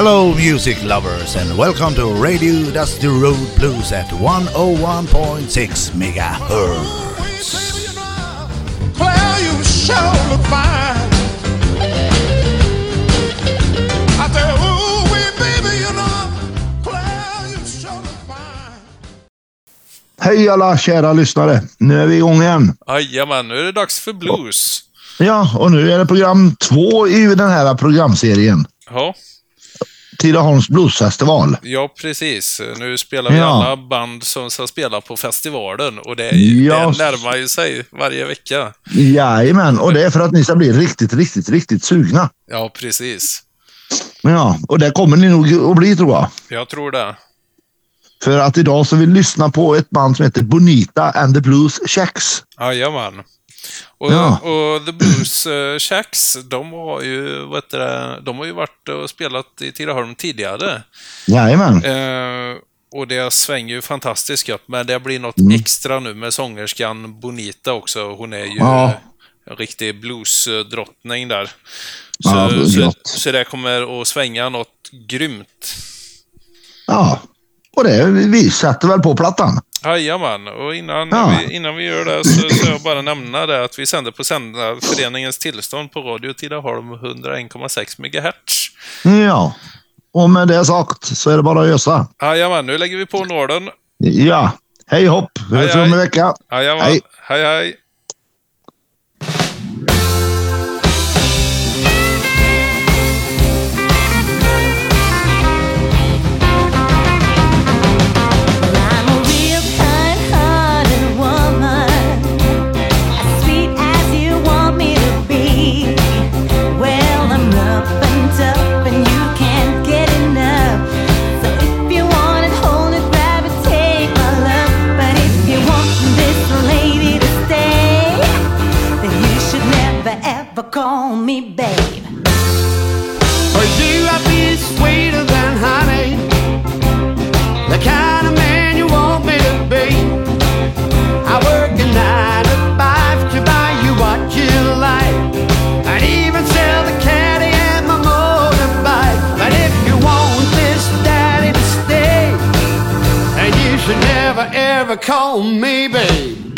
Hello, music lovers, and welcome to Radio Dusty Road Blues at 101.6 megahertz. Claire, you sure look fine. I say, ooh, wee, baby, you know, Claire, you sure look fine. Hej alla kära lyssnare! Nu är vi igång igen. Jajamän, nu är det dags för blues. Ja, och nu är det program två i den här programserien. Ja, Tidaholms bluesfestival. ja precis. Nu spelar vi Ja. alla band som ska spela på festivalen och det, Ja. det närmar ju sig varje vecka. Jajamän, och det är för att ni ska bli riktigt, riktigt, riktigt sugna. Ja, precis. Ja, och det kommer ni nog att bli tror jag. Jag tror det. För att idag så vill vi lyssna på ett band som heter Bonita and the Blues Checks. Jajamän. Och, Ja. och The Blues uh, Shacks, de har ju, vad heter det, de har ju varit och spelat i Tidaholm tidigare. Jajamän. Eh, och det svänger ju fantastiskt gött, men det blir något extra nu med sångerskan Bonita också. Hon är ju Ja. en riktig bluesdrottning där. Ja, Så, är så, så det kommer att svänga något grymt. Ja, och det, vi sätter väl på plattan. Jajamän, och innan, Ja. vi, innan vi gör det så ska jag bara nämna det att vi sänder på Sändarföreningens tillstånd på Radio Tidaholm 101,6 MHz. Ja, och med det sagt så är det bara att ösa. Jajamän, nu lägger vi på nålen. Ja, hej hopp. Vi hörs om en vecka. Jajamän, Hej. hej hej. Call me babe. For you, I'd be sweeter than honey. The kind of man you want me to be. I work a nine to five to buy you what you like. I'd even sell the caddy and my motorbike. But if you want this daddy to stay, then you should never ever call me babe.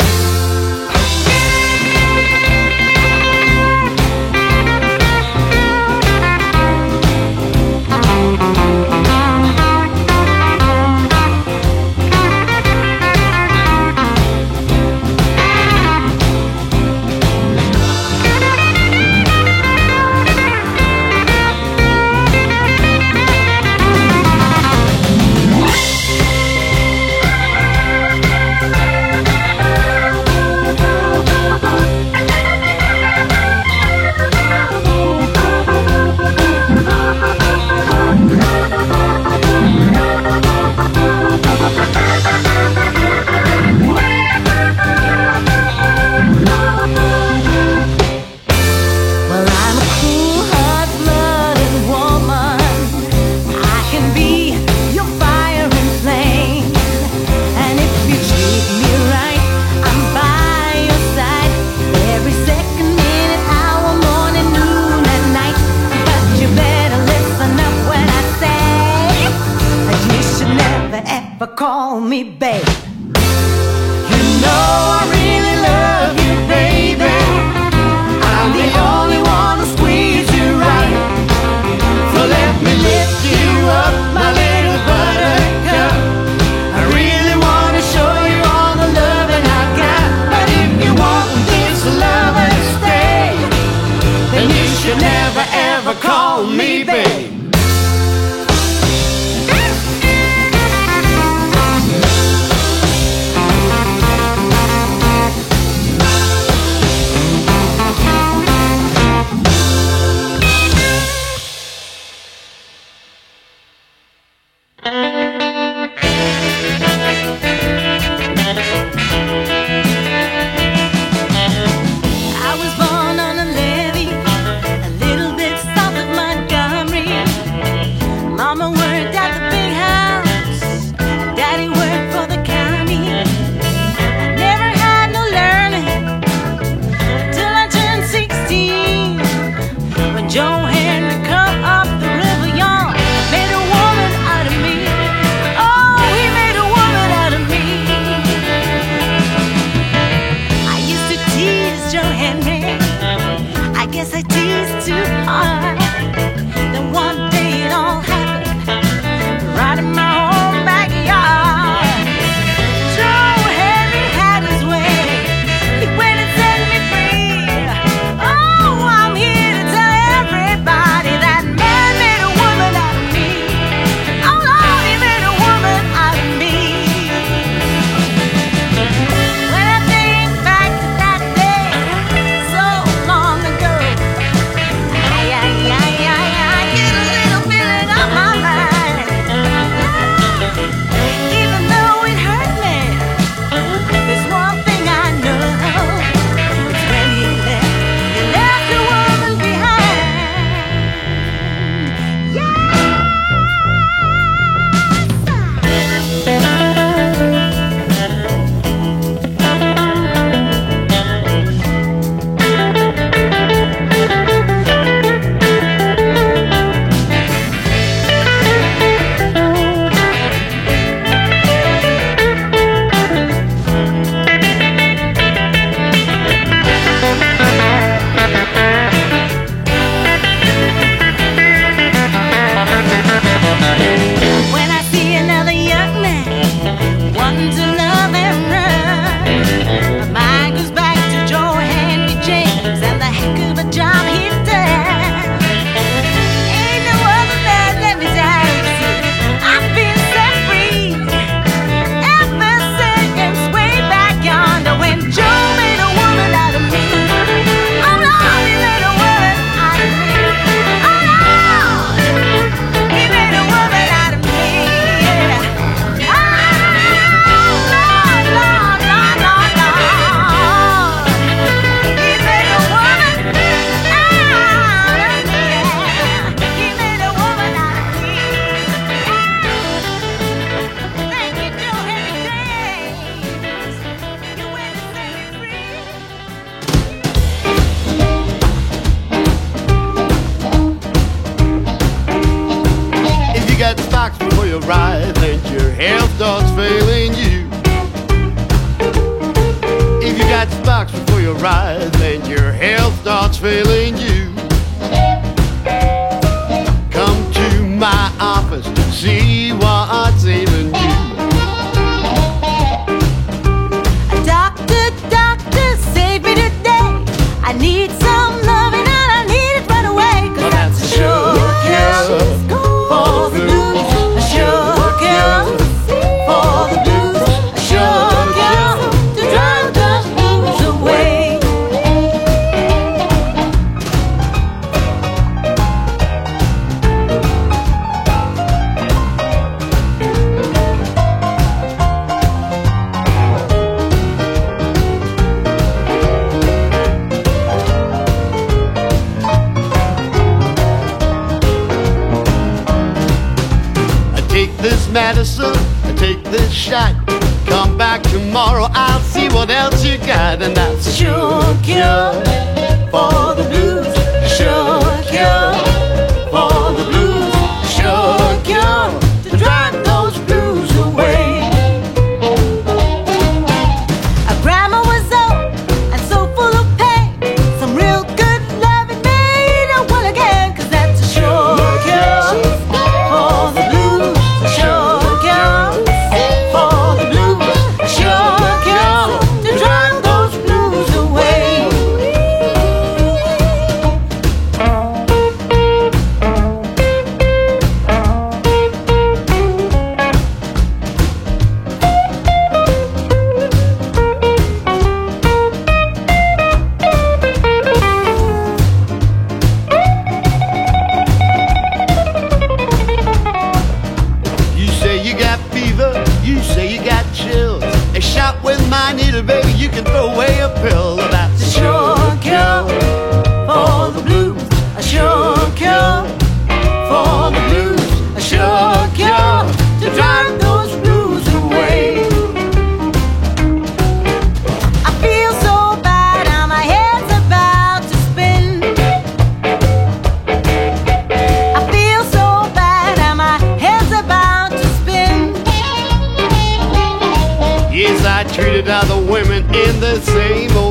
Treated other women in the same old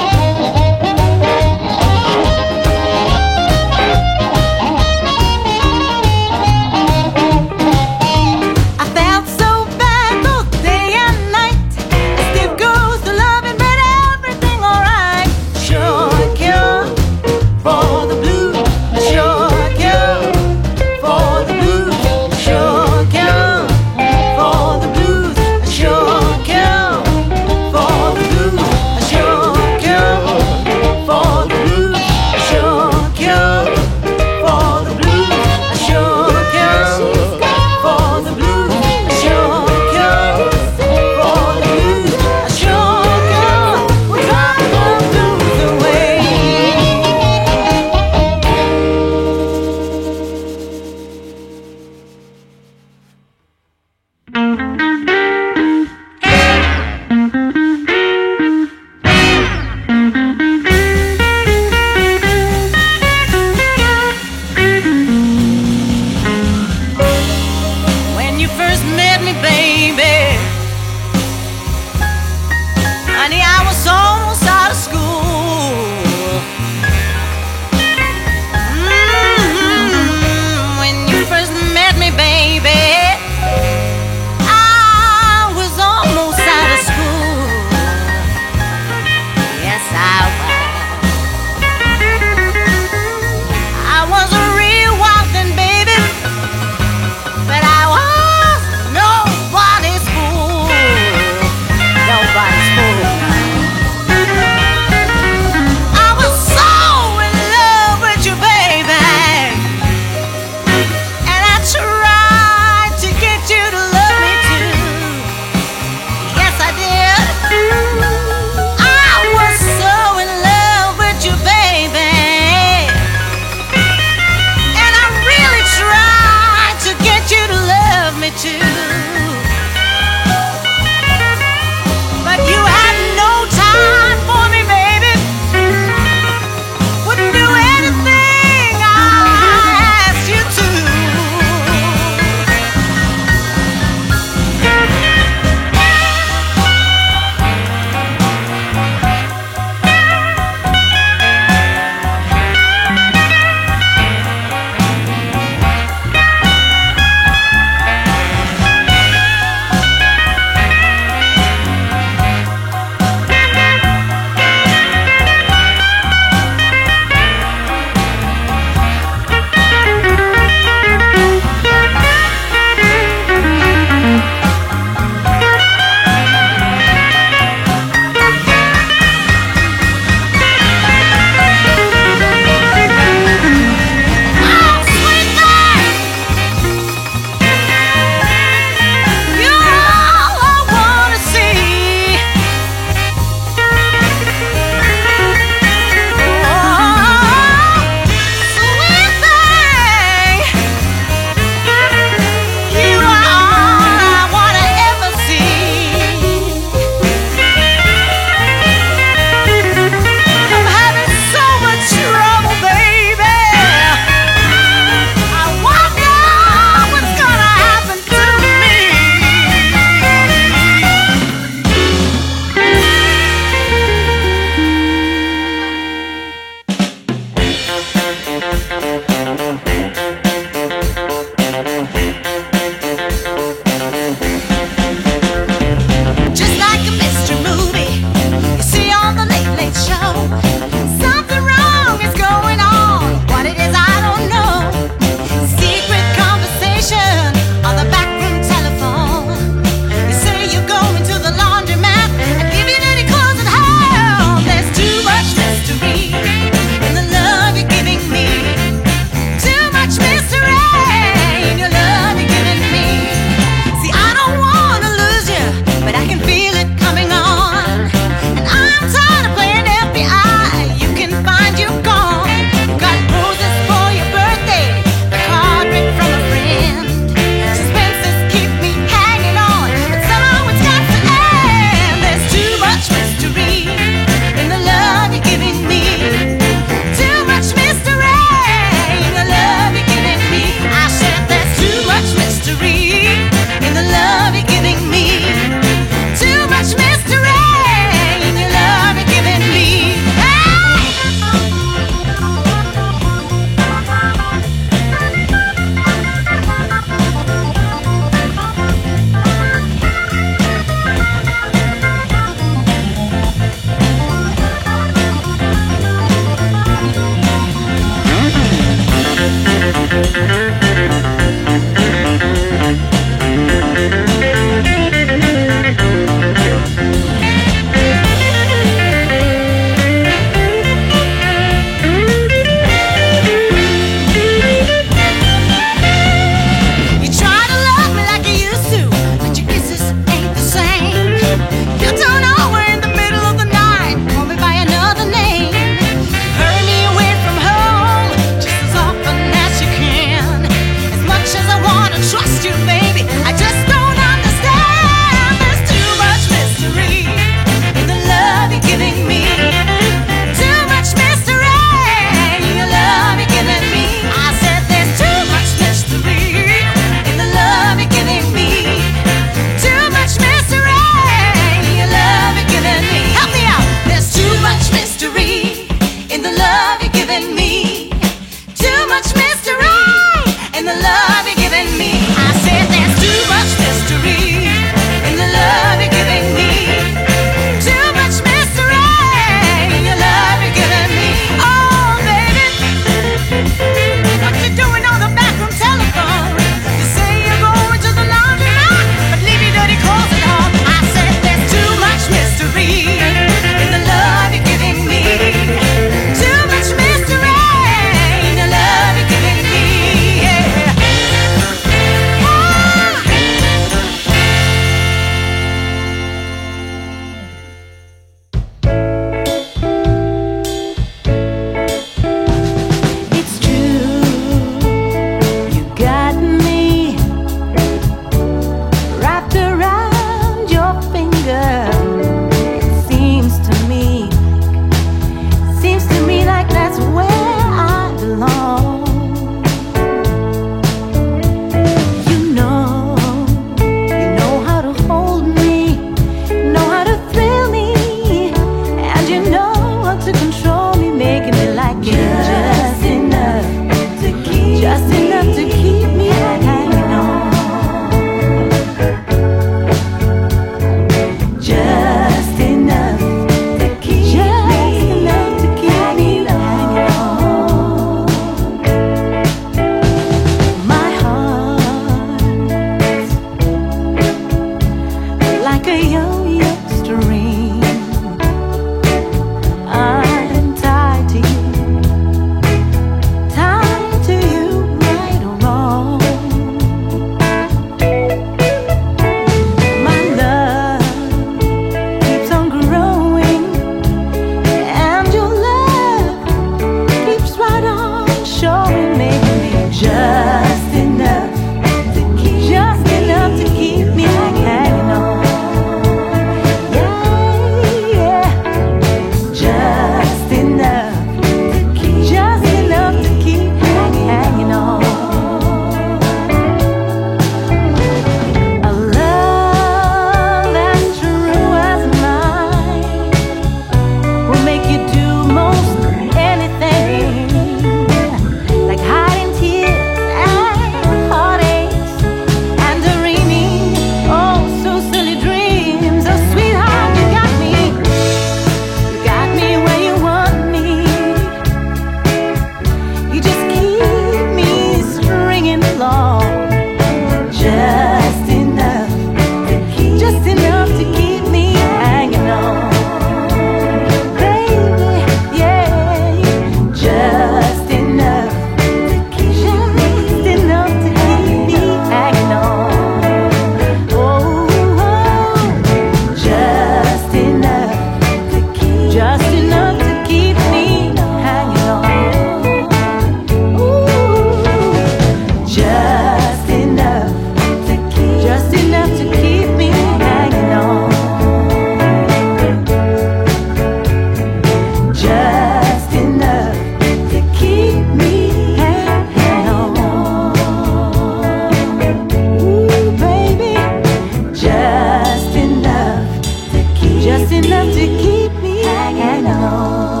enough to keep me hanging on.